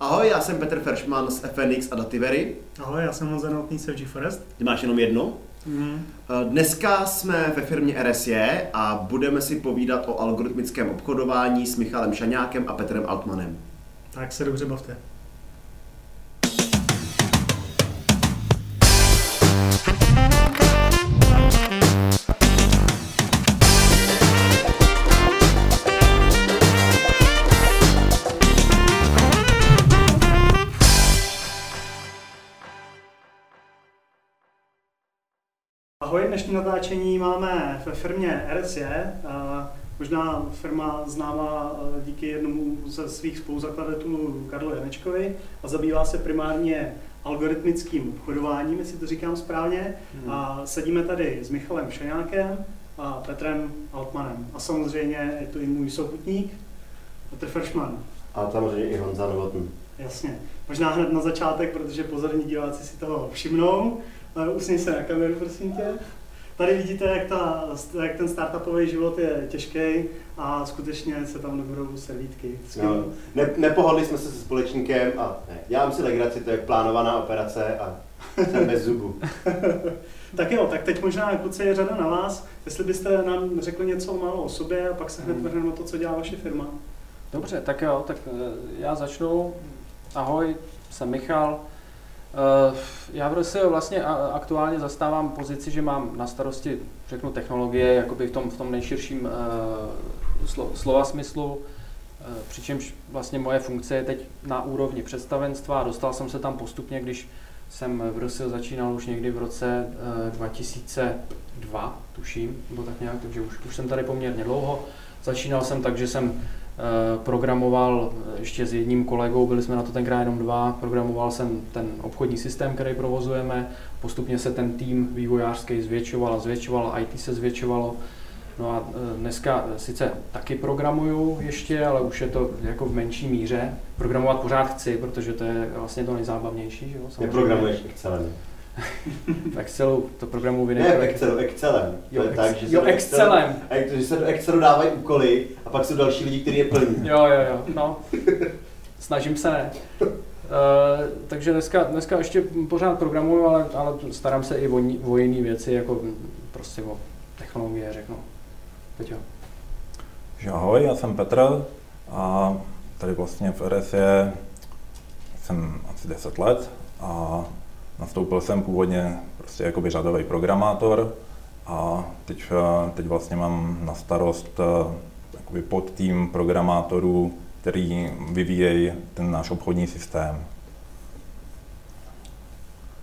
Ahoj, já jsem Petr Feršman z FNX a Dativery. Ahoj, já jsem Honza Novotný z FG Forest. Ty máš jenom jedno? Mm. Dneska jsme ve firmě RSE a budeme si povídat o algoritmickém obchodování s Michalem Šaňákem a Petrem Altmanem. Tak se dobře bavte. Natáčení máme ve firmě RSE. Možná firma známá e, díky jednomu ze svých spoluzakladatelů Karlo Janečkovi a zabývá se primárně algoritmickým obchodováním, jestli to říkám správně. Hmm. A sedíme tady s Michalem Šaňákem a Petrem Altmanem. A samozřejmě je tu i můj souputník Petr Feršman. A samozřejmě i Honza Novotný. Jasně. Možná hned na začátek, protože pozorní diváci si toho všimnou. Usni se na kameru, prosím tě. Tady vidíte, jak, ta, jak ten startupový život je těžký a skutečně se tam nebudou servítky. No, ne, nepohodli jsme se se společníkem a ne, dělám si legraci, to je plánovaná operace a jsem bez zubu. tak jo, tak teď možná kluci je řada na vás, jestli byste nám řekli něco málo o sobě a pak se hned hmm. vrhneme na to, co dělá vaše firma. Dobře, tak jo, tak eh, já začnu. Ahoj, jsem Michal, já v RSE vlastně aktuálně zastávám pozici, že mám na starosti, řeknu, technologie, jakoby v tom, v tom nejširším uh, slova smyslu, uh, přičemž vlastně moje funkce je teď na úrovni představenstva dostal jsem se tam postupně, když jsem v RSE začínal už někdy v roce uh, 2002, tuším, nebo tak nějak, takže už, už jsem tady poměrně dlouho. Začínal jsem tak, že jsem Eh, programoval ještě s jedním kolegou, byli jsme na to tenkrát jenom dva, programoval jsem ten obchodní systém, který provozujeme, postupně se ten tým vývojářský zvětšoval a zvětšoval, IT se zvětšovalo. No a eh, dneska sice taky programuju ještě, ale už je to jako v menší míře. Programovat pořád chci, protože to je vlastně to nejzábavnější. Že jo? Neprogramuješ Excelem. v Excelu to programu vy Ne, v Excelu, Excelem. Jo, je tak, že jo, Excelem. Excel, že se do Excelu dávají úkoly a pak jsou další lidi, kteří je plní. Jo, jo, jo, no. Snažím se ne. Uh, takže dneska, dneska ještě pořád programuju, ale, ale starám se i o, o jiné věci, jako prostě o technologie, řeknu. Teď jo. Ahoj, já jsem Petr a tady vlastně v RSE jsem asi 10 let a Nastoupil jsem původně prostě jako řadový programátor a teď, eh, teď vlastně mám na starost eh, jakoby pod tým programátorů, který vyvíjejí ten náš obchodní systém.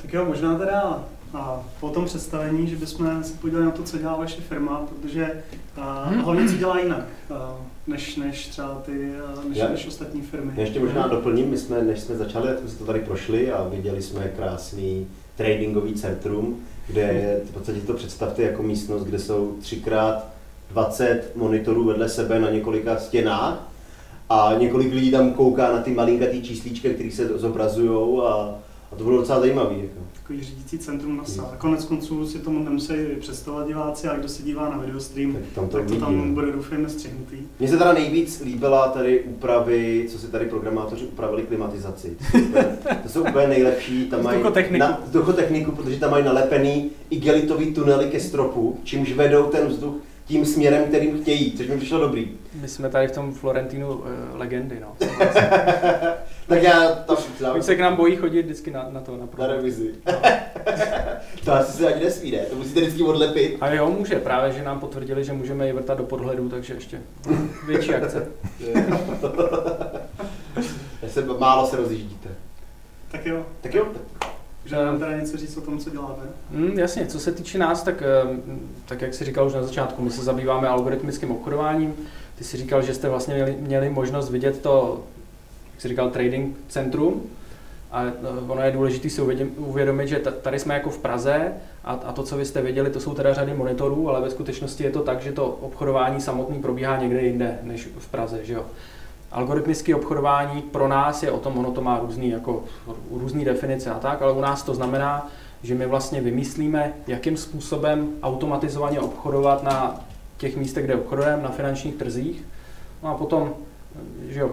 Tak jo, možná teda a po tom představení, že bychom se podívali na to, co dělá vaše firma, protože a, hmm. hlavně co dělá jinak, a, než, než třeba ty, než, Já, než ostatní firmy. Já ještě možná doplním, my jsme, než jsme začali, tak jsme to tady prošli a viděli jsme krásný tradingový centrum, kde v podstatě to představte jako místnost, kde jsou třikrát 20 monitorů vedle sebe na několika stěnách a několik lidí tam kouká na ty malinkatý číslička, které se zobrazují a, a to bylo docela zajímavé. Jako takový řídící centrum na sále. Konec konců si tomu nemusí představovat diváci, a kdo se dívá na videostream, tak, tam to, tak to tam bude doufejme střihnutý. Mně se teda nejvíc líbila tady úpravy, co si tady programátoři upravili klimatizaci. To jsou úplně, to nejlepší. Tam mají na, vzduchotechniku, protože tam mají nalepený igelitový tunely ke stropu, čímž vedou ten vzduch tím směrem, kterým chtějí, což mi přišlo dobrý. My jsme tady v tom Florentinu uh, legendy, no. tak já tam Oni se k nám bojí chodit vždycky na, na to, na, na revizi. No. to asi se ani nesmí, ne? To musíte vždycky odlepit. A jo, může, právě, že nám potvrdili, že můžeme ji vrtat do podhledu, takže ještě větší akce. Já se, málo se rozjíždíte. Tak jo. Tak jo. Že nám teda něco říct o tom, co děláte? Mm, jasně, co se týče nás, tak, tak jak si říkal už na začátku, my se zabýváme algoritmickým obchodováním. Ty si říkal, že jste vlastně měli, měli možnost vidět to, jak jsi říkal, trading centrum. A e, ono je důležité si uvědomit, že tady jsme jako v Praze a, a to, co vy jste věděli, to jsou teda řady monitorů, ale ve skutečnosti je to tak, že to obchodování samotný probíhá někde jinde než v Praze. Že jo? Algoritmické obchodování pro nás je o tom, ono to má různý, jako, různý definice a tak, ale u nás to znamená, že my vlastně vymyslíme, jakým způsobem automatizovaně obchodovat na těch místech, kde obchodujeme, na finančních trzích. No a potom, že jo,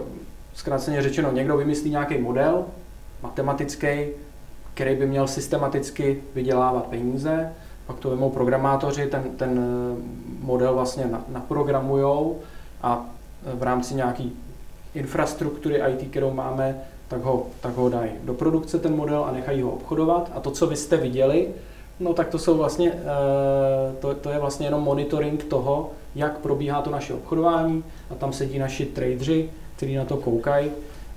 zkráceně řečeno, někdo vymyslí nějaký model matematický, který by měl systematicky vydělávat peníze, pak to vemou programátoři, ten, ten eh, model vlastně naprogramujou a v rámci nějaký infrastruktury IT, kterou máme, tak ho, tak ho dají do produkce ten model a nechají ho obchodovat. A to, co vy jste viděli, no tak to jsou vlastně, eh, to, to je vlastně jenom monitoring toho, jak probíhá to naše obchodování a tam sedí naši tradeři, kteří na to koukají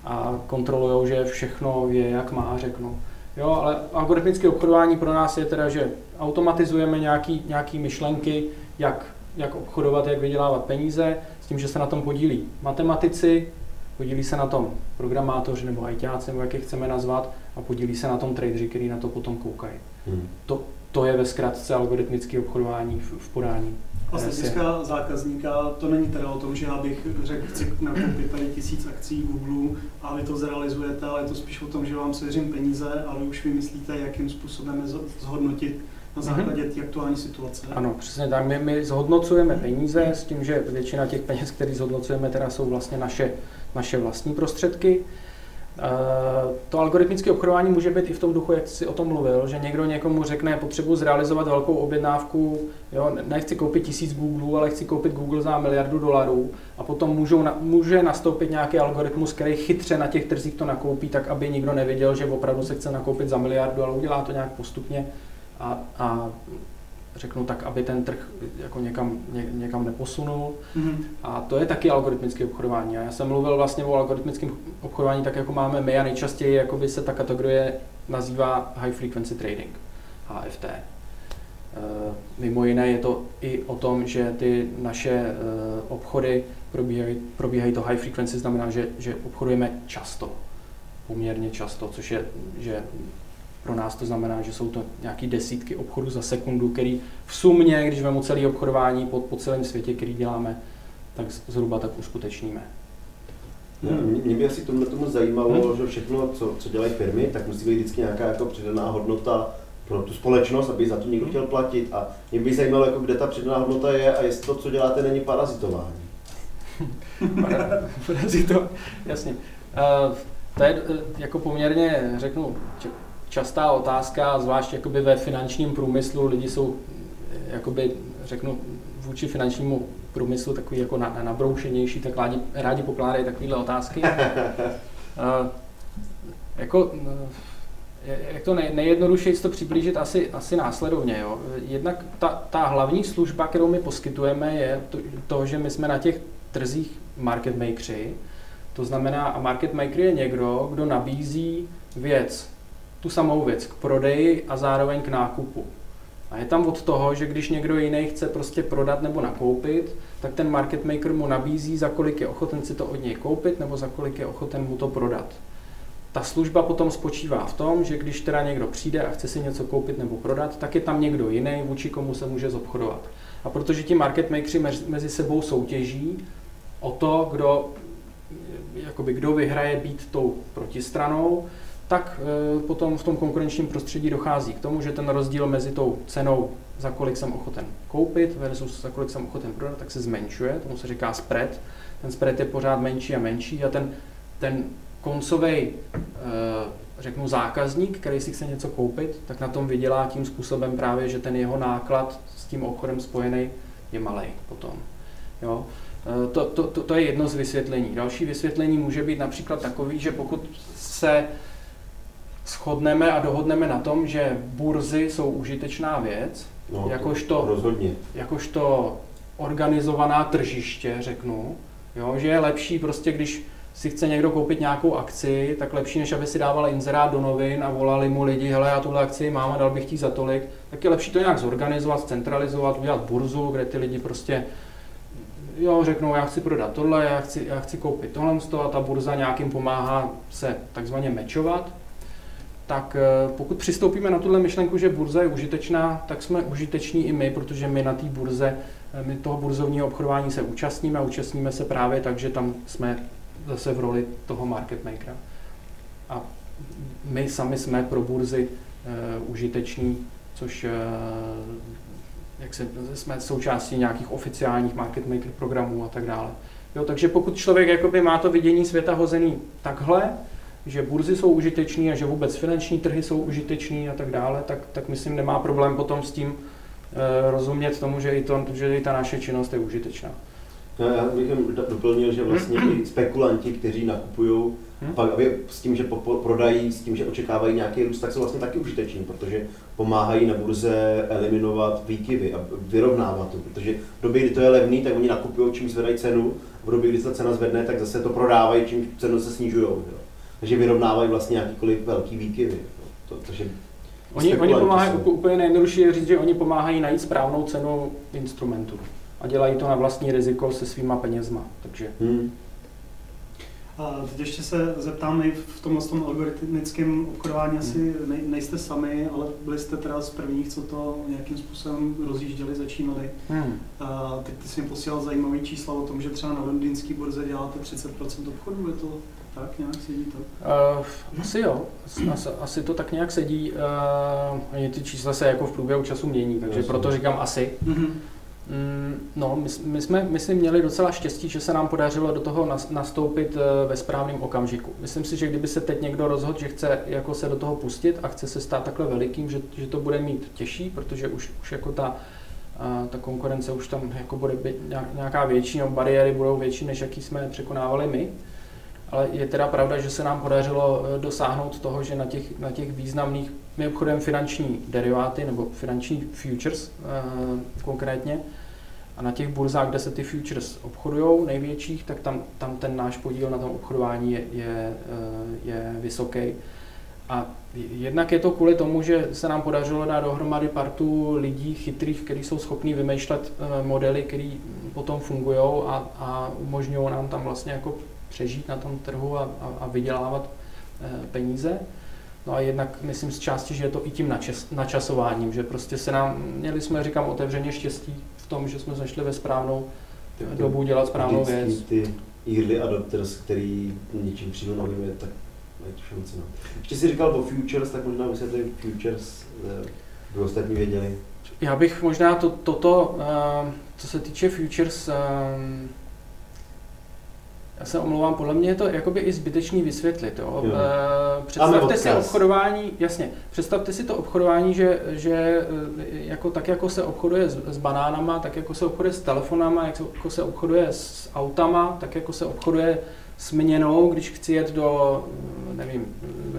a kontrolují, že všechno je, jak má, řeknu. Jo, ale algoritmické obchodování pro nás je teda, že automatizujeme nějaký, nějaký myšlenky, jak, jak obchodovat, jak vydělávat peníze, s tím, že se na tom podílí matematici, podílí se na tom programátoři nebo ajťáci, nebo jak je chceme nazvat, a podílí se na tom tradeři, který na to potom koukají. Hmm. To, to je ve zkratce algoritmické obchodování v, v podání. A z hlediska zákazníka to není teda o tom, že já bych řekl, chci nakoupit tady tisíc akcí Google a vy to zrealizujete, ale je to spíš o tom, že vám svěřím peníze a vy už vymyslíte, jakým způsobem je zhodnotit na mhm. základě té aktuální situace. Ano, přesně tak. My, my zhodnocujeme peníze s tím, že většina těch peněz, které zhodnocujeme, teda jsou vlastně naše, naše vlastní prostředky. Eh, to algoritmické obchodování může být i v tom duchu, jak jsi o tom mluvil, že někdo někomu řekne, potřebuji zrealizovat velkou objednávku, jo, nechci koupit tisíc Google, ale chci koupit Google za miliardu dolarů a potom můžou, může nastoupit nějaký algoritmus, který chytře na těch trzích to nakoupí, tak aby nikdo nevěděl, že opravdu se chce nakoupit za miliardu, ale udělá to nějak postupně a, a řeknu tak, aby ten trh jako někam, ně, někam neposunul. Mm-hmm. A to je taky algoritmické obchodování. A já jsem mluvil vlastně o algoritmickém obchodování tak, jako máme my a nejčastěji jakoby se ta kategorie nazývá High Frequency Trading, HFT. E, mimo jiné je to i o tom, že ty naše e, obchody probíhají, probíhají to high frequency, znamená, že, že obchodujeme často, poměrně často, což je, že pro nás to znamená, že jsou to nějaké desítky obchodů za sekundu, který v sumě, když vemu celé obchodování po, po celém světě, který děláme, tak zhruba tak uskutečníme. Hmm. Mě by asi tohle tomu zajímalo, hmm. že všechno, co, co dělají firmy, tak musí být vždycky nějaká jako přidaná hodnota pro tu společnost, aby za to někdo chtěl platit. A mě by zajímalo, jako kde ta přidaná hodnota je a jestli to, co děláte, není parazitování. Parazito, jasně. Uh, to je uh, jako poměrně, řeknu, častá otázka, zvlášť jakoby ve finančním průmyslu, lidi jsou, jakoby, řeknu, vůči finančnímu průmyslu takový jako na, nabroušenější, tak rádi, rádi pokládají takovéhle otázky. uh, jako, jak to nej, nejjednodušeji to přiblížit asi, asi následovně. Jo. Jednak ta, ta hlavní služba, kterou my poskytujeme, je to, to, že my jsme na těch trzích market makeři. To znamená, a market maker je někdo, kdo nabízí věc tu samou věc k prodeji a zároveň k nákupu. A je tam od toho, že když někdo jiný chce prostě prodat nebo nakoupit, tak ten market maker mu nabízí, za kolik je ochoten si to od něj koupit nebo za kolik je ochoten mu to prodat. Ta služba potom spočívá v tom, že když teda někdo přijde a chce si něco koupit nebo prodat, tak je tam někdo jiný, vůči komu se může zobchodovat. A protože ti market makeri mezi sebou soutěží o to, kdo, jakoby kdo vyhraje být tou protistranou, tak e, potom v tom konkurenčním prostředí dochází k tomu, že ten rozdíl mezi tou cenou, za kolik jsem ochoten koupit versus za kolik jsem ochoten prodat, tak se zmenšuje, tomu se říká spread. Ten spread je pořád menší a menší a ten, ten koncový, e, řeknu, zákazník, který si chce něco koupit, tak na tom vydělá tím způsobem právě, že ten jeho náklad s tím obchodem spojený je malý potom. Jo? E, to, to, to, to je jedno z vysvětlení. Další vysvětlení může být například takový, že pokud se shodneme a dohodneme na tom, že burzy jsou užitečná věc, no, jakožto, rozhodně. jakožto organizovaná tržiště, řeknu, jo, že je lepší prostě, když si chce někdo koupit nějakou akci, tak lepší, než aby si dával inzerát do novin a volali mu lidi, hele, já tuhle akci mám a dal bych ti za tolik, tak je lepší to nějak zorganizovat, centralizovat, udělat burzu, kde ty lidi prostě jo, řeknou, já chci prodat tohle, já chci, já chci koupit tohle a ta burza nějakým pomáhá se takzvaně mečovat tak eh, pokud přistoupíme na tuhle myšlenku, že burza je užitečná, tak jsme užiteční i my, protože my na té burze, eh, my toho burzovního obchodování se účastníme a účastníme se právě tak, že tam jsme zase v roli toho market makera. A my sami jsme pro burzy uh, užiteční, což uh, jak se, jsme součástí nějakých oficiálních market maker programů a tak dále. Jo, takže pokud člověk jakoby má to vidění světa hozený takhle, že burzy jsou užiteční a že vůbec finanční trhy jsou užiteční a tak dále, tak, tak myslím nemá problém potom s tím e, rozumět tomu, že i, to, že i ta naše činnost je užitečná. No, já bych jen doplnil, že vlastně i spekulanti, kteří nakupují hmm. pak aby s tím, že prodají, s tím, že očekávají nějaký růst, tak jsou vlastně taky užiteční, protože pomáhají na burze eliminovat výkyvy a vyrovnávat to, protože v době, kdy to je levný, tak oni nakupují, čím zvedají cenu, v době, kdy se ta cena zvedne, tak zase to prodávají, čím cenu se snižují. Takže vyrovnávají vlastně jakýkoliv velký výkyvy. To, takže Oni, oni pomáhají, úplně nejjednodušší je říct, že oni pomáhají najít správnou cenu instrumentu a dělají to na vlastní riziko se svýma penězma. Takže hmm. A teď ještě se zeptám, my v tomhle tom algoritmickém obchodování hmm. asi nej, nejste sami, ale byli jste teda z prvních, co to nějakým způsobem rozjížděli, začínali. Hmm. A teď ty jsi mi posílal zajímavý čísla o tom, že třeba na londýnské burze děláte 30% obchodu, je to tak nějak sedí to? Uh, asi jo, asi, asi to tak nějak sedí. Uh, ty čísla se jako v průběhu času mění, takže proto říkám asi. Mm-hmm. Mm, no, my, my jsme, myslím, měli docela štěstí, že se nám podařilo do toho nastoupit eh, ve správném okamžiku. Myslím si, že kdyby se teď někdo rozhodl, že chce jako se do toho pustit a chce se stát takhle velikým, že, že to bude mít těžší, protože už, už jako ta, ta konkurence už tam jako bude nějaká větší, no, bariéry budou větší, než jaký jsme překonávali my. Ale je teda pravda, že se nám podařilo eh, dosáhnout toho, že na těch, na těch významných, my obchodujeme finanční deriváty nebo finanční futures uh, konkrétně, a na těch burzách, kde se ty futures obchodují, největších, tak tam, tam ten náš podíl na tom obchodování je, je, eh, je vysoký. A jednak je to kvůli tomu, že se nám podařilo dát dohromady partu lidí chytrých, kteří jsou schopní vymýšlet modely, které potom fungují a, a umožňují nám tam vlastně jako přežít na tom trhu a, a, a vydělávat e, peníze. No a jednak myslím z části, že je to i tím načas, načasováním, že prostě se nám, měli jsme, říkám, otevřeně štěstí v tom, že jsme zašli ve správnou tak dobu dělat správnou věc. ty early adopters, který ničím přijdu novým, je tak mají šanci. No. Ještě jsi říkal o futures, tak možná vysvětli futures, eh, by ostatní věděli. Já bych možná to, toto, uh, co se týče futures, já se omlouvám, podle mě je to jakoby i zbytečný vysvětlit. Jo? Jo. Eh, představte si obchodování, jasně, představte si to obchodování, že, že eh, jako, tak jako se obchoduje s, s banánama, tak jako se obchoduje s telefonama, jak se, jako se obchoduje s autama, tak jako se obchoduje s měnou, když chci jet do, nevím,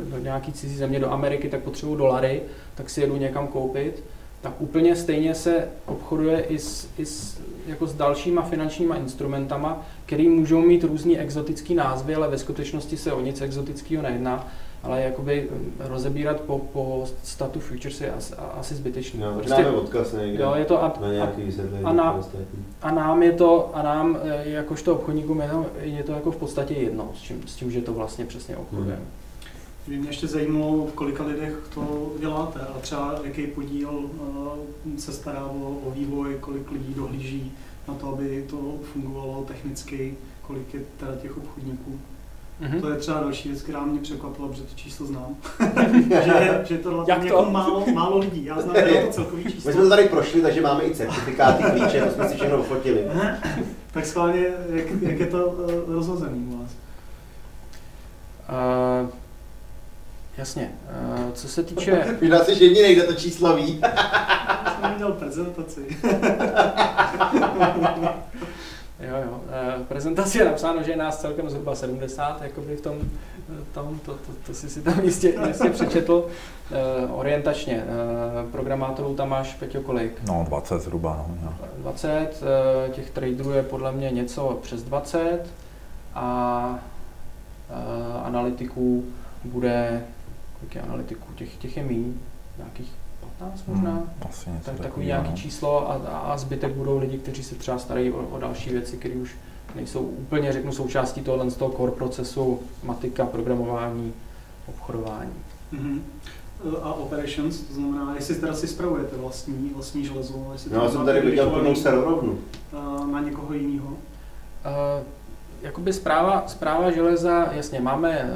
do nějaký cizí země, do Ameriky, tak potřebuji dolary, tak si jedu někam koupit tak úplně stejně se obchoduje i s, i s, jako s dalšíma finančníma instrumentama, který můžou mít různý exotický názvy, ale ve skutečnosti se o nic exotického nejedná, ale jakoby eh, rozebírat po, po statu futures je asi, asi zbytečný. No, prostě, máme odkaz někde, jo, je to a, na nějaký a, a, nám, a nám je to, a nám eh, jakožto obchodníkům je to, je to jako v podstatě jedno, s tím, s tím že to vlastně přesně obchodujeme. Hmm. Mě ještě zajímalo, v kolika lidech to děláte a třeba jaký podíl eh, se stará o, o vývoj, kolik lidí dohlíží na to, aby to fungovalo technicky, kolik je teda těch obchodníků. Mm-hmm. To je třeba další věc, která mě překvapila, protože to číslo znám. že, že to Jak to? Jako málo, málo lidí, já znám to celkový číslo. My jsme to tady prošli, takže máme i certifikáty, klíče, to jsme si všechno ufotili. tak schválně, jak, jak je to uh, rozhozený u vás? Uh, Jasně. Uh, co se týče... Vy si, že jediný, kde to číslo ví. Jsem měl prezentaci. jo, jo. Uh, prezentaci je napsáno, že je nás celkem zhruba 70, jakoby v tom, tom to, to, to jsi si tam jistě, jistě přečetl. Uh, orientačně. Uh, programátorů tam máš, Peťo, kolik? No, 20 zhruba. No, 20, uh, těch traderů je podle mě něco přes 20 a uh, analytiků bude kolik je analytiků, těch, těch je méně, nějakých 15 možná, hmm, asi něco tak, takový nějaký no. číslo a, a zbytek budou lidi, kteří se třeba starají o, o další věci, které už nejsou úplně, řeknu, součástí tohohle z toho core procesu, matika, programování, obchodování. Mm-hmm. A operations, to znamená, jestli teda si spravujete vlastní, vlastní železo, jestli no, já jsem tady viděl plnou serverovnu. Na někoho jiného? Uh, jakoby zpráva, zpráva železa, jasně, máme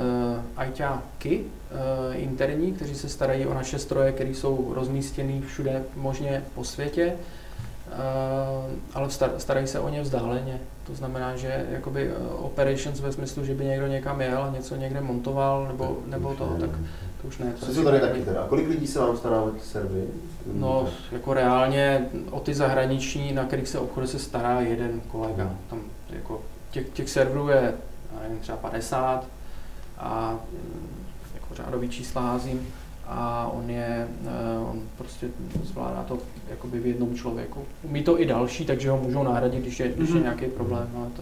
uh, ITáky, interní, kteří se starají o naše stroje, které jsou rozmístěny všude možně po světě. ale starají se o ně vzdáleně. To znamená, že jakoby operations ve smyslu, že by někdo někam jel a něco někde montoval, nebo, nebo to, tak to už ne. To jsou tady taky teda. Kolik lidí se vám stará o ty servery? No, jako reálně o ty zahraniční, na kterých se obchody se stará jeden kolega. Hmm. Tam jako těch, těch serverů je nevím, třeba 50 a řádový čísla házím a on je, eh, on prostě zvládá to jakoby v jednom člověku. Umí to i další, takže ho můžou nahradit, když je, když je mhm. nějaký problém. No, to.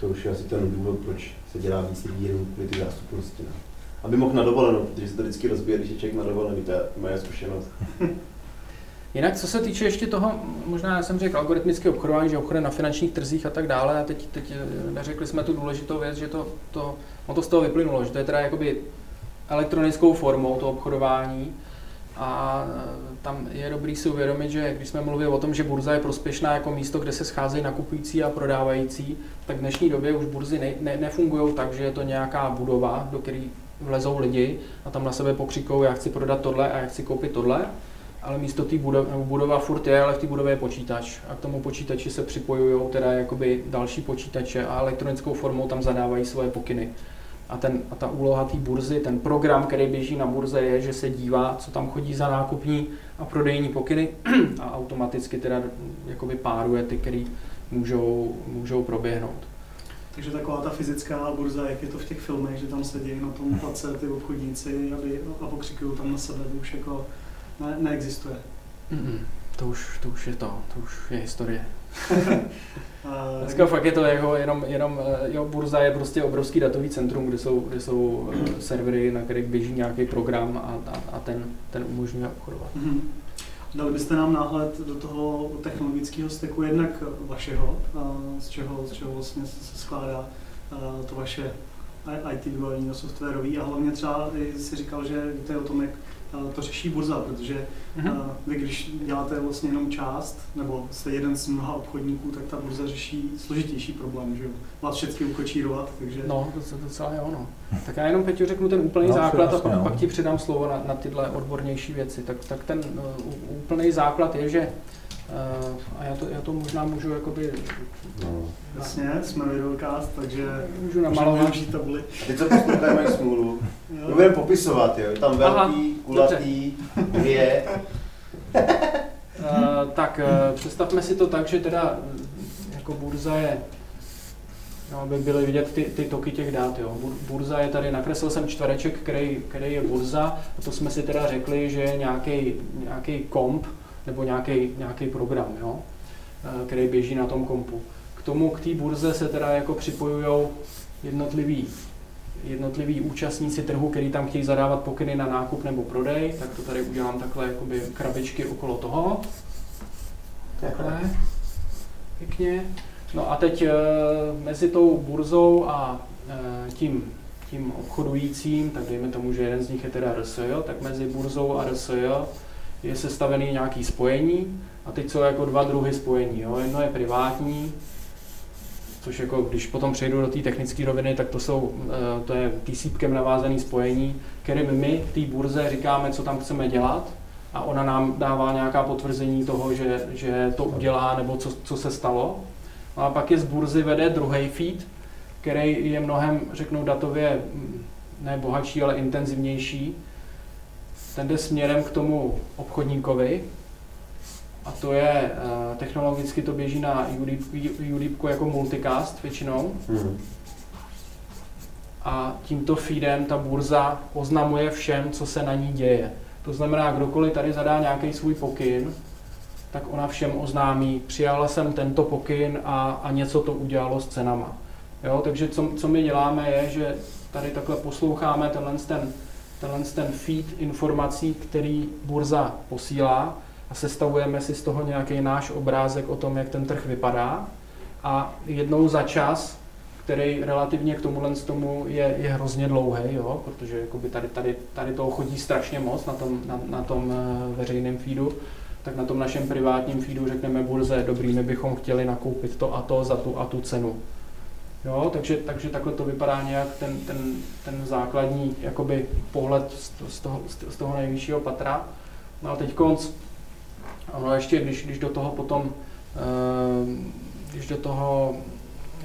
to už je asi ten důvod, proč se dělá víc lidí jenom kvůli ty zástupnosti. No. Aby mohl na dovolenou, protože se to vždycky rozbije, když je člověk na dovolený, to je moje zkušenost. Jinak, co se týče ještě toho, možná já jsem řekl algoritmické obchodování, že obchody na finančních trzích a tak dále, a teď, teď eh, neřekli jsme tu důležitou věc, že to, to, no to z toho vyplynulo, že to je teda jakoby elektronickou formou to obchodování, a e, tam je dobrý si uvědomit, že když jsme mluvili o tom, že burza je prospěšná jako místo, kde se scházejí nakupující a prodávající, tak v dnešní době už burzy ne, ne, nefungují tak, že je to nějaká budova, do které vlezou lidi a tam na sebe pokřikou, já chci prodat tohle a já chci koupit tohle, ale místo té budova, budova furt je, ale v té budově je počítač. A k tomu počítači se připojují teda jakoby další počítače a elektronickou formou tam zadávají svoje pokyny. A, ten, a ta úloha té burzy, ten program, který běží na burze, je, že se dívá, co tam chodí za nákupní a prodejní pokyny a automaticky teda jakoby páruje ty, které můžou, můžou proběhnout. Takže taková ta fyzická burza, jak je to v těch filmech, že tam sedí na tom place ty obchodníci aby, a pokřikují tam na sebe, to už jako ne, neexistuje. Mm-mm, to, už, to už je to, to už je historie. Dneska fakt je to jako jenom, jenom eh, jo, burza je prostě obrovský datový centrum, kde jsou, kde jsou eh, servery, na kterých běží nějaký program a, a, a ten, ten umožňuje obchodovat. Mm-hmm. Dali byste nám náhled do toho technologického steku jednak vašeho, z čeho, z čeho vlastně se skládá to vaše IT vybavení softwarový a hlavně třeba si říkal, že víte o tom, jak to řeší burza, protože mm-hmm. vy když děláte vlastně jenom část, nebo jste jeden z mnoha obchodníků, tak ta burza řeší složitější problém, že jo? Vás všechny ukočírovat, takže... No, to, to celé je ono. Tak já jenom Peťu řeknu ten úplný no, základ a pak, no. pak ti přidám slovo na, na tyhle odbornější věci. Tak, tak ten uh, úplný základ je, že Uh, a já to, já to možná můžu jakoby... No. Jasně, jsme videocast, takže můžu namalovat. tabuli. A ty, co poslouchají, mají smůlu. My budeme popisovat, jo. Tam velký, Aha, kulatý, dvě. uh, tak uh, představme si to tak, že teda jako burza je No, aby byly vidět ty, ty toky těch dát. Jo. Burza je tady, nakreslil jsem čtvereček, který, který je burza, a to jsme si teda řekli, že je nějaký komp, nebo nějaký program, jo, eh, který běží na tom kompu. K tomu, k té burze se teda jako připojují jednotliví jednotliví účastníci trhu, který tam chtějí zadávat pokyny na nákup nebo prodej, tak to tady udělám takhle jakoby krabičky okolo toho. Takhle. Pěkně. No a teď e, mezi tou burzou a e, tím, tím obchodujícím, tak dejme tomu, že jeden z nich je teda RSJ, tak mezi burzou a RSJ je sestavený nějaký spojení a teď jsou jako dva druhy spojení. Jo. Jedno je privátní, což jako když potom přejdu do té technické roviny, tak to jsou, eh, to je TCPkem navázané spojení, kterým my té burze říkáme, co tam chceme dělat a ona nám dává nějaká potvrzení toho, že, že to udělá nebo co, co se stalo. No a pak je z burzy vede druhý feed, který je mnohem, řeknu, datově mm, ne bohatší, ale intenzivnější, ten jde směrem k tomu obchodníkovi a to je, eh, technologicky to běží na UDIP jako multicast většinou. Hmm. A tímto feedem ta burza oznamuje všem, co se na ní děje. To znamená, kdokoliv tady zadá nějaký svůj pokyn, tak ona všem oznámí, přijala jsem tento pokyn a, a něco to udělalo s cenama. Jo, takže co, co my děláme je, že tady takhle posloucháme tenhle ten tenhle ten feed informací, který burza posílá a sestavujeme si z toho nějaký náš obrázek o tom, jak ten trh vypadá. A jednou za čas, který relativně k tomuhle tomu je, je hrozně dlouhý, jo, protože tady, tady, tady toho chodí strašně moc na tom, na, na tom eh, veřejném feedu, tak na tom našem privátním feedu řekneme burze, dobrý, my bychom chtěli nakoupit to a to za tu a tu cenu. Jo, takže, takže takhle to vypadá nějak ten, ten, ten základní jakoby, pohled z, z, toho, z toho nejvyššího patra. No a teď konc, Ono ještě, když, když do toho potom, eh, když do toho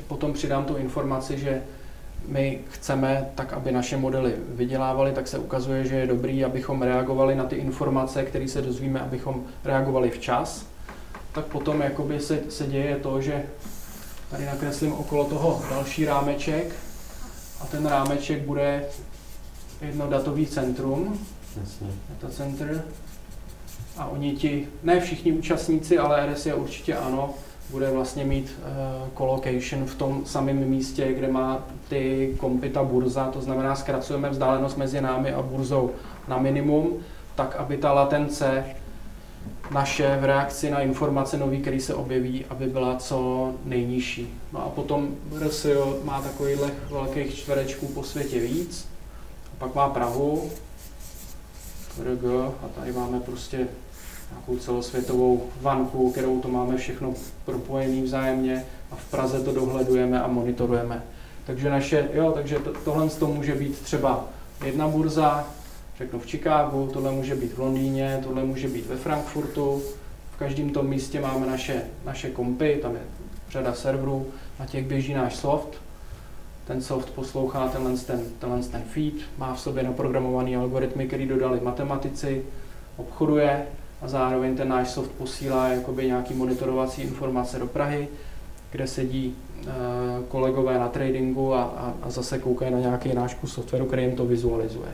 potom přidám tu informaci, že my chceme tak, aby naše modely vydělávaly, tak se ukazuje, že je dobrý, abychom reagovali na ty informace, které se dozvíme, abychom reagovali včas. Tak potom jakoby se, se děje to, že tady nakreslím okolo toho další rámeček a ten rámeček bude jedno datový centrum, Jasně. data center, a oni ti, ne všichni účastníci, ale RSA určitě ano, bude vlastně mít uh, colocation v tom samém místě, kde má ty kompy ta burza, to znamená zkracujeme vzdálenost mezi námi a burzou na minimum, tak aby ta latence naše v reakci na informace nový, který se objeví, aby byla co nejnižší. No a potom RSIO má takovýchhle velkých čtverečků po světě víc, a pak má Prahu, RG, a tady máme prostě nějakou celosvětovou vanku, kterou to máme všechno propojený vzájemně a v Praze to dohledujeme a monitorujeme. Takže naše, jo, takže to, tohle to může být třeba jedna burza, řeknu v Chicagu, tohle může být v Londýně, tohle může být ve Frankfurtu. V každém tom místě máme naše, naše kompy, tam je řada serverů, na těch běží náš soft. Ten soft poslouchá tenhle ten, tenhle ten feed, má v sobě naprogramovaný algoritmy, který dodali matematici, obchoduje a zároveň ten náš soft posílá jakoby nějaký monitorovací informace do Prahy, kde sedí uh, kolegové na tradingu a, a, a zase koukají na nějaký náš kus softwaru, který jim to vizualizuje.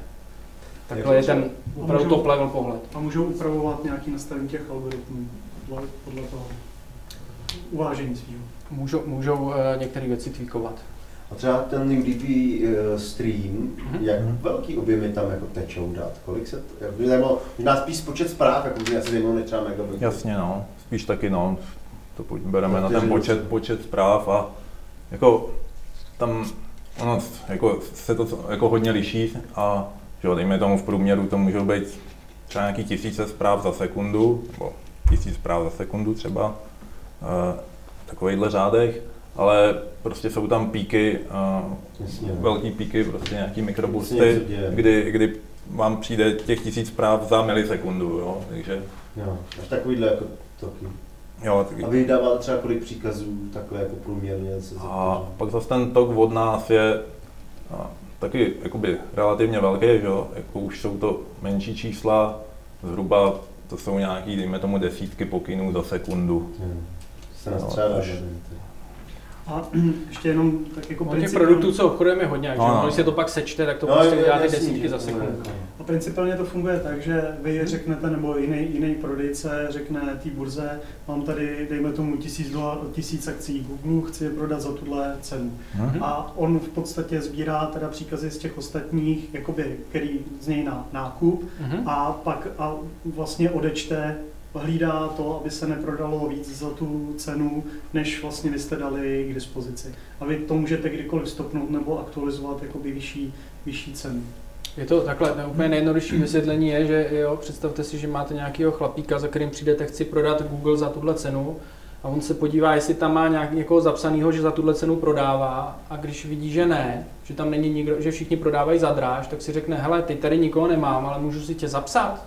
Takhle je ten opravdu můžou- top level pohled. A můžou upravovat nějaký nastavení těch algoritmů podle, podle toho uvážení svého. Můžou, můžou uh, některé věci tweakovat. A třeba ten UDP eh, stream, Mhm. jak Mhm. velký objemy tam jako tečou dat? Kolik se, to, jak by zajímalo, možná spíš počet zpráv, jako by asi zajímalo, než třeba megabajtů. Jasně, no. Spíš taky, no. To pojď- bereme na ten počet, počet zpráv a jako tam ono jako se to jako hodně liší a že jo, dejme tomu v průměru to můžou být třeba nějaký tisíce zpráv za sekundu, nebo tisíc zpráv za sekundu třeba, eh, takovýchhle řádech, ale prostě jsou tam píky, eh, Jasně, velký píky, prostě nějaký mikrobusty, kdy, kdy vám přijde těch tisíc zpráv za milisekundu, jo, takže Jo, až takovýhle jako toky. jo, tak- A vy dáváte třeba kolik příkazů takhle jako průměrně? Se A pak zase ten tok od nás je a, taky jakoby relativně velký, že jo? Jako už jsou to menší čísla, zhruba to jsou nějaký, dejme tomu, desítky pokynů za sekundu. Se No, až- A ještě jenom tak jako No, těch produktů, co obchodujeme, je hodně, No, no, když se to pak sečte, tak to No, prostě udělá ty desítky za sekundu. A principiálně to funguje tak, že vy řeknete, nebo jiný, jiný prodejce řekne té burze, mám tady, dejme tomu, tisíc, dolar, tisíc akcí Google, chci je prodat za tuhle cenu. Mhm. A on v podstatě sbírá teda příkazy z těch ostatních, jakoby, který z něj na nákup Mhm. a pak a vlastně odečte, hlídá to, aby se neprodalo víc za tu cenu, než vlastně vy jste dali k dispozici. A vy to můžete kdykoliv stopnout nebo aktualizovat jakoby vyšší, vyšší cenu. Je to takhle, ne, úplně nejjednodušší vysvětlení je, že jo, představte si, že máte nějakého chlapíka, za kterým přijdete, chci prodat Google za tuhle cenu a on se podívá, jestli tam má nějak někoho zapsaného, že za tuhle cenu prodává a když vidí, že ne, že tam není nikdo, že všichni prodávají za dráž, tak si řekne, hele, ty tady nikoho nemám, ale můžu si tě zapsat.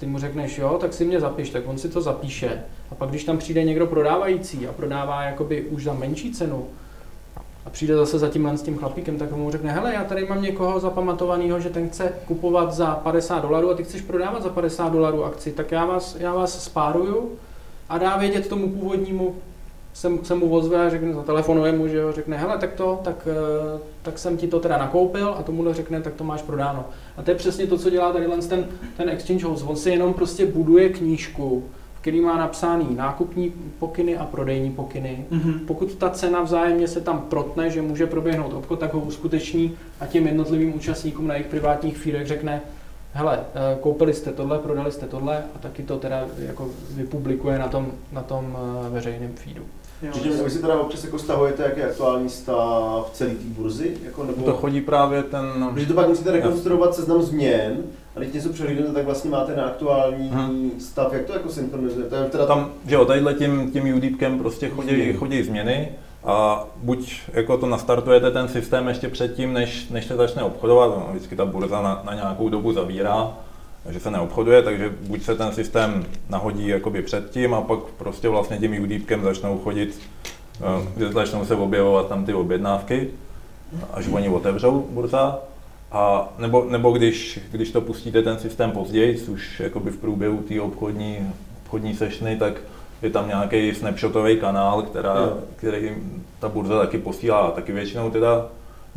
Ty mu řekneš, jo, tak si mě zapiš, tak on si to zapíše. A pak, když tam přijde někdo prodávající a prodává jakoby už za menší cenu, a přijde zase za tímhle s tím chlapíkem, tak mu řekne, hele, já tady mám někoho zapamatovaného, že ten chce kupovat za 50 dolarů a ty chceš prodávat za 50 dolarů akci, tak já vás, já vás spáruju a dá vědět tomu původnímu, se, se mu ozve a řekne, zatelefonuje mu, že jo, řekne, hele, tak to, tak, eh, tak jsem ti to teda nakoupil a tomuhle řekne, tak to máš prodáno. A to je přesně to, co dělá tady ten, ten exchange house. On si jenom prostě buduje knížku, v který má napsáný nákupní pokyny a prodejní pokyny. Mm-hmm. Pokud ta cena vzájemně se tam protne, že může proběhnout obchod, tak ho uskuteční a těm jednotlivým účastníkům na jejich privátních fírech řekne, hele, eh, koupili jste tohle, prodali jste tohle a taky to teda jako vypublikuje na tom, na tom eh, veřejném feedu. Čiže vy si teda občas jako stahujete, jaký je aktuální stav celé té burzy? Jako, nebo... To chodí právě ten, Protože to pak musíte rekonstruovat seznam změn, a když něco přehlídnete, tak vlastně máte na aktuální Hmm. stav. Jak to jako synchronizujete? Teda tam, že jo, tadyhle tím, tím UDIPkem prostě chodí, Změny. chodí změny a buď jako to nastartujete ten systém ještě předtím, než, než se začne obchodovat, no, vždycky ta burza na, na nějakou dobu zavírá, že se neobchoduje, takže buď se ten systém nahodí jakoby předtím a pak prostě vlastně tím UDípkem začnou chodit, uh, začnou se objevovat tam ty objednávky, až oni otevřou burza. A nebo, nebo když, když to pustíte ten systém později, už jakoby v průběhu té obchodní, obchodní sešny, tak je tam nějaký snapshotový kanál, která, který ta burza taky posílá, taky většinou teda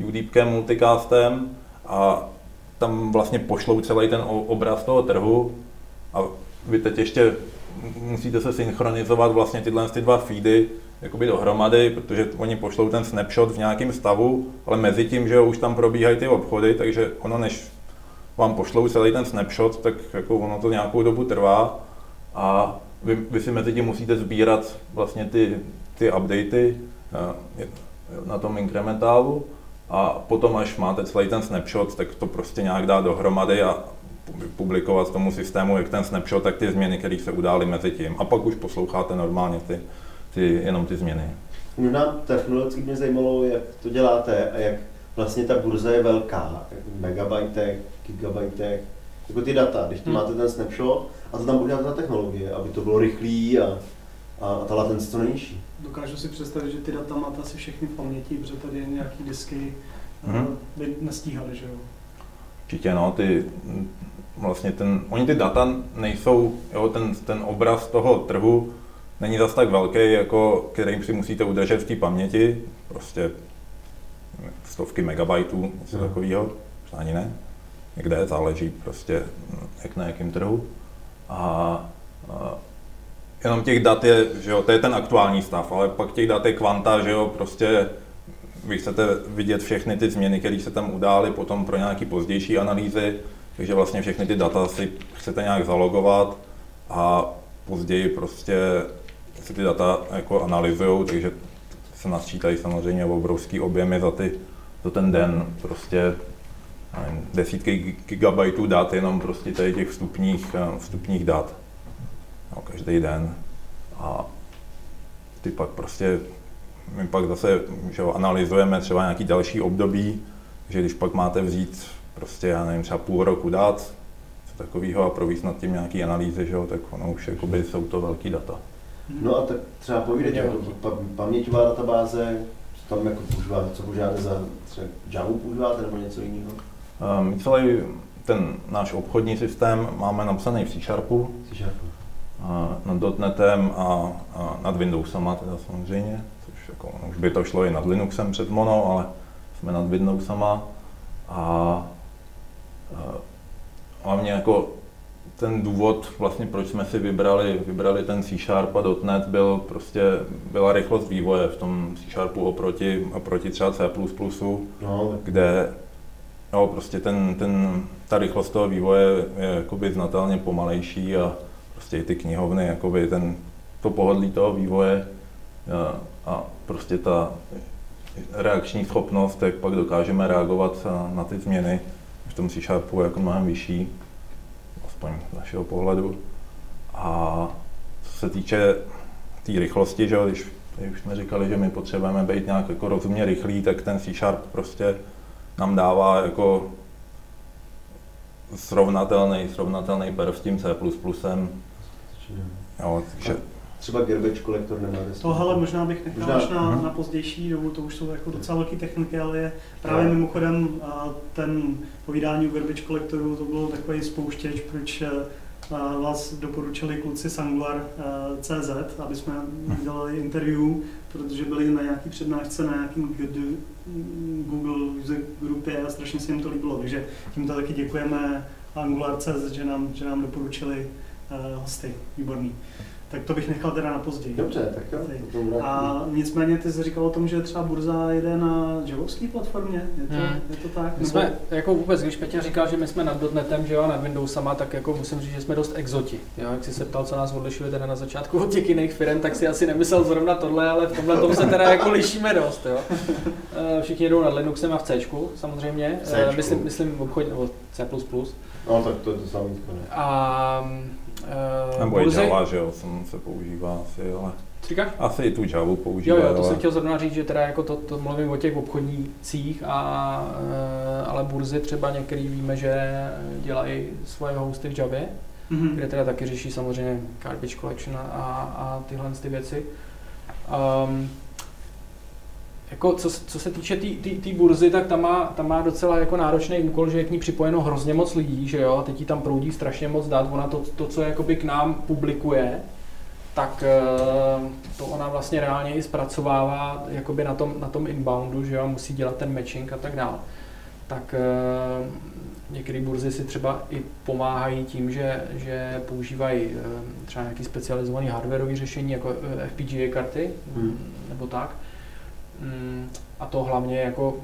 UDeepkem, multicastem a tam vlastně pošlou celý ten obraz toho trhu a vy teď ještě musíte se synchronizovat vlastně tyhle ty dva feedy jakoby dohromady, protože oni pošlou ten snapshot v nějakém stavu, ale mezi tím, že už tam probíhají ty obchody, takže ono než vám pošlou celý ten snapshot, tak jako ono to nějakou dobu trvá a vy, vy si mezi tím musíte sbírat vlastně ty, ty updaty eh, na tom inkrementálu a potom, až máte celý ten snapshot, tak to prostě nějak dá dohromady a publikovat tomu systému, jak ten snapshot, tak ty změny, které se udály mezi tím. A pak už posloucháte normálně ty, ty, jenom ty změny. Mě nám technologicky mě zajímalo, jak to děláte a jak vlastně ta burza je velká, megabajtech, gigabajtech, jako ty data, když ty hmm. máte ten snapshot a to tam bude ta technologie, aby to bylo rychlý a, a, a ta latence co nejnižší. Dokážu si představit, že ty data máte asi všechny v paměti, protože tady nějaký disky hmm. by nestíhaly, že jo? Určitě no, ty vlastně ten, oni ty data nejsou, jo, ten, ten obraz toho trhu není zas tak velký, jako kterým si musíte udržet v té paměti, prostě stovky megabajtů, něco hmm. takového, možná ani ne, někde záleží prostě, jak na jakém trhu. A, a jenom těch dat je, že jo, to je ten aktuální stav, ale pak těch dat je kvanta, že jo, prostě vy chcete vidět všechny ty změny, které se tam udály potom pro nějaké pozdější analýzy, takže vlastně všechny ty data si chcete nějak zalogovat a později prostě si ty data jako analyzují, takže se nasčítají samozřejmě obrovský objemy za, ty, za ten den, prostě nevím, desítky gigabajtů dat jenom prostě tady těch vstupních, eh, vstupních dat každý den. A ty pak prostě, my pak zase že jo, analyzujeme třeba nějaký další období, že když pak máte vzít prostě, já nevím, třeba půl roku dat, takového a provést nad tím nějaký analýzy, že jo, tak ono už jakoby jsou to velký data. No a tak třeba povídejte, jako paměťová databáze, co tam jako používáte, co používáte za třeba Java používáte nebo něco jiného? My celý ten náš obchodní systém máme napsaný v C Sharpu. C Sharpu. Nad .NETem a, a nad Windowsama teda samozřejmě, což jako, už by to šlo i nad Linuxem před Mono, ale jsme nad Windowsama a, a hlavně jako ten důvod, vlastně proč jsme si vybrali, vybrali ten C Sharp a .NET, byl prostě, byla rychlost vývoje v tom C Sharpu oproti, oproti třeba C++, no. kde no, prostě ten, ten, ta rychlost toho vývoje je jakoby znatelně pomalejší a prostě ty knihovny, jakoby ten, to pohodlí toho vývoje a, a prostě ta reakční schopnost, jak pak dokážeme reagovat na ty změny v tom C Sharpu jako mnohem vyšší aspoň z našeho pohledu. A co se týče té tý rychlosti, že když, když jsme říkali, že my potřebujeme být nějak jako rozumně rychlý, tak ten C Sharp prostě nám dává jako srovnatelný, srovnatelný perf s tím C++. Jo, takže třeba garbage kolektor nemáte. To hele, možná bych nechal možná, až na, uh-huh. na pozdější dobu, to už jsou jako docela velké techniky, ale je právě no. mimochodem ten povídání o garbage kolektoru, to bylo takový spouštěč, proč vás doporučili kluci z Angular.cz, aby jsme dělali interview, protože byli na nějaký přednášce na nějakým Google user grupě a strašně se jim to líbilo, takže tímto taky děkujeme Angular.cz, že nám, že nám doporučili hosty, výborný tak to bych nechal teda na později. Dobře, tak jo. A nicméně ty jsi říkal o tom, že třeba burza jede na javovské platformě, je to, hmm. je to tak? My jsme, jako vůbec, když Petě říkal, že my jsme nad .NETem, že jo, nad Windowsama, tak jako musím říct, že jsme dost exoti. Jo? Jak jsi se ptal, co nás odlišuje teda na začátku od těch jiných firm, tak si asi nemyslel zrovna tohle, ale v tomhle tom se teda jako lišíme dost. Jo? Eh, všichni jedou nad Linuxem a v C, samozřejmě. Eh, C-čku. Myslím, myslím obchodně, nebo C++. No tak to je to samé. A Uh, Nebo burzy... i Java, že jo, jsem se používá asi, ale... Říkáš? Asi i tu Java Jo, používají. jo, to jsem ale- chtěl zrovna říct, že teda jako to, to mluvím o těch obchodnících, a, eh, ale burzy třeba některý víme, že dělají svoje hosty v Javě, Mhm. kde teda taky řeší samozřejmě garbage collection a, a tyhle ty věci. Um, jako co, co se týče té tý, tý, tý burzy, tak tam má, tam má docela jako náročný úkol, že je k ní připojeno hrozně moc lidí, že jo, a teď jí tam proudí strašně moc dat, ona to, to co jakoby k nám publikuje, tak eh, to ona vlastně reálně i zpracovává jakoby na tom, na tom inboundu, že jo, musí dělat ten matching a tak dále. Tak eh, některé burzy si třeba i pomáhají tím, že, že používají eh, třeba nějaký specializovaný hardwareové řešení, jako FPGA karty, Hmm. nebo tak. Mm, A to hlavně jako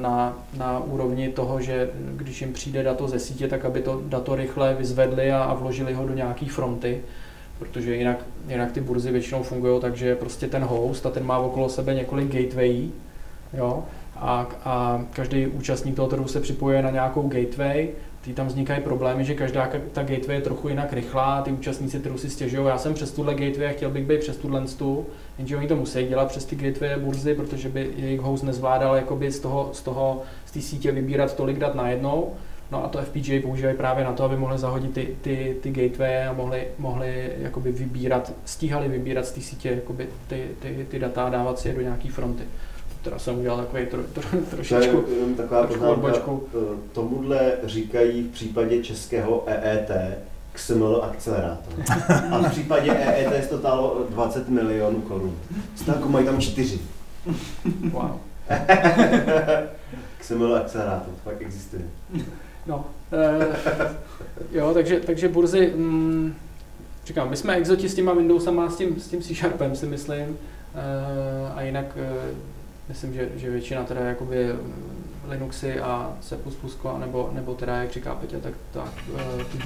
na, na úrovni toho, že když jim přijde dato ze sítě, tak aby to dato rychle vyzvedli a, a vložili ho do nějaký fronty, protože jinak, jinak ty burzy většinou fungují tak, že prostě ten host a ten má okolo sebe několik gatewayí, jo, a, a každý účastník toho trhu se připojuje na nějakou gateway, ty tam vznikají problémy, že každá ka- ta gateway je trochu jinak rychlá, ty účastníci trhu si stěžují, já jsem přes tuhle gateway a chtěl bych být přes tuhle tu, jenže oni to musí dělat přes ty gateway burzy, protože by jejich host nezvládal jakoby z toho, z toho, z té sítě vybírat tolik dat najednou, No a to FPGA používají právě na to, aby mohli zahodit ty, ty, ty gateway a mohli, mohli jakoby vybírat, stíhali vybírat z té sítě jakoby ty, ty, ty data a dávat si je do nějaký fronty. Teda jsem udělal takový tro, tro, To je trošičku. jenom taková trošku odbočku. Eh, Tomuhle říkají v případě českého EET XML akcelerátor. A v případě EET to stálo 20 milionů korun. Stánku mají tam čtyři. Wow. XML akcelerátor, to fakt existuje. No, eh, jo, takže, takže burzy, mm, říkám, my jsme exoti s těma Windowsama, s tím, s tím C Sharpem si myslím, eh, a jinak eh, myslím, že, že většina teda jakoby Linuxy a C++, nebo, nebo teda, jak říká Petě, tak, tak eh, tu.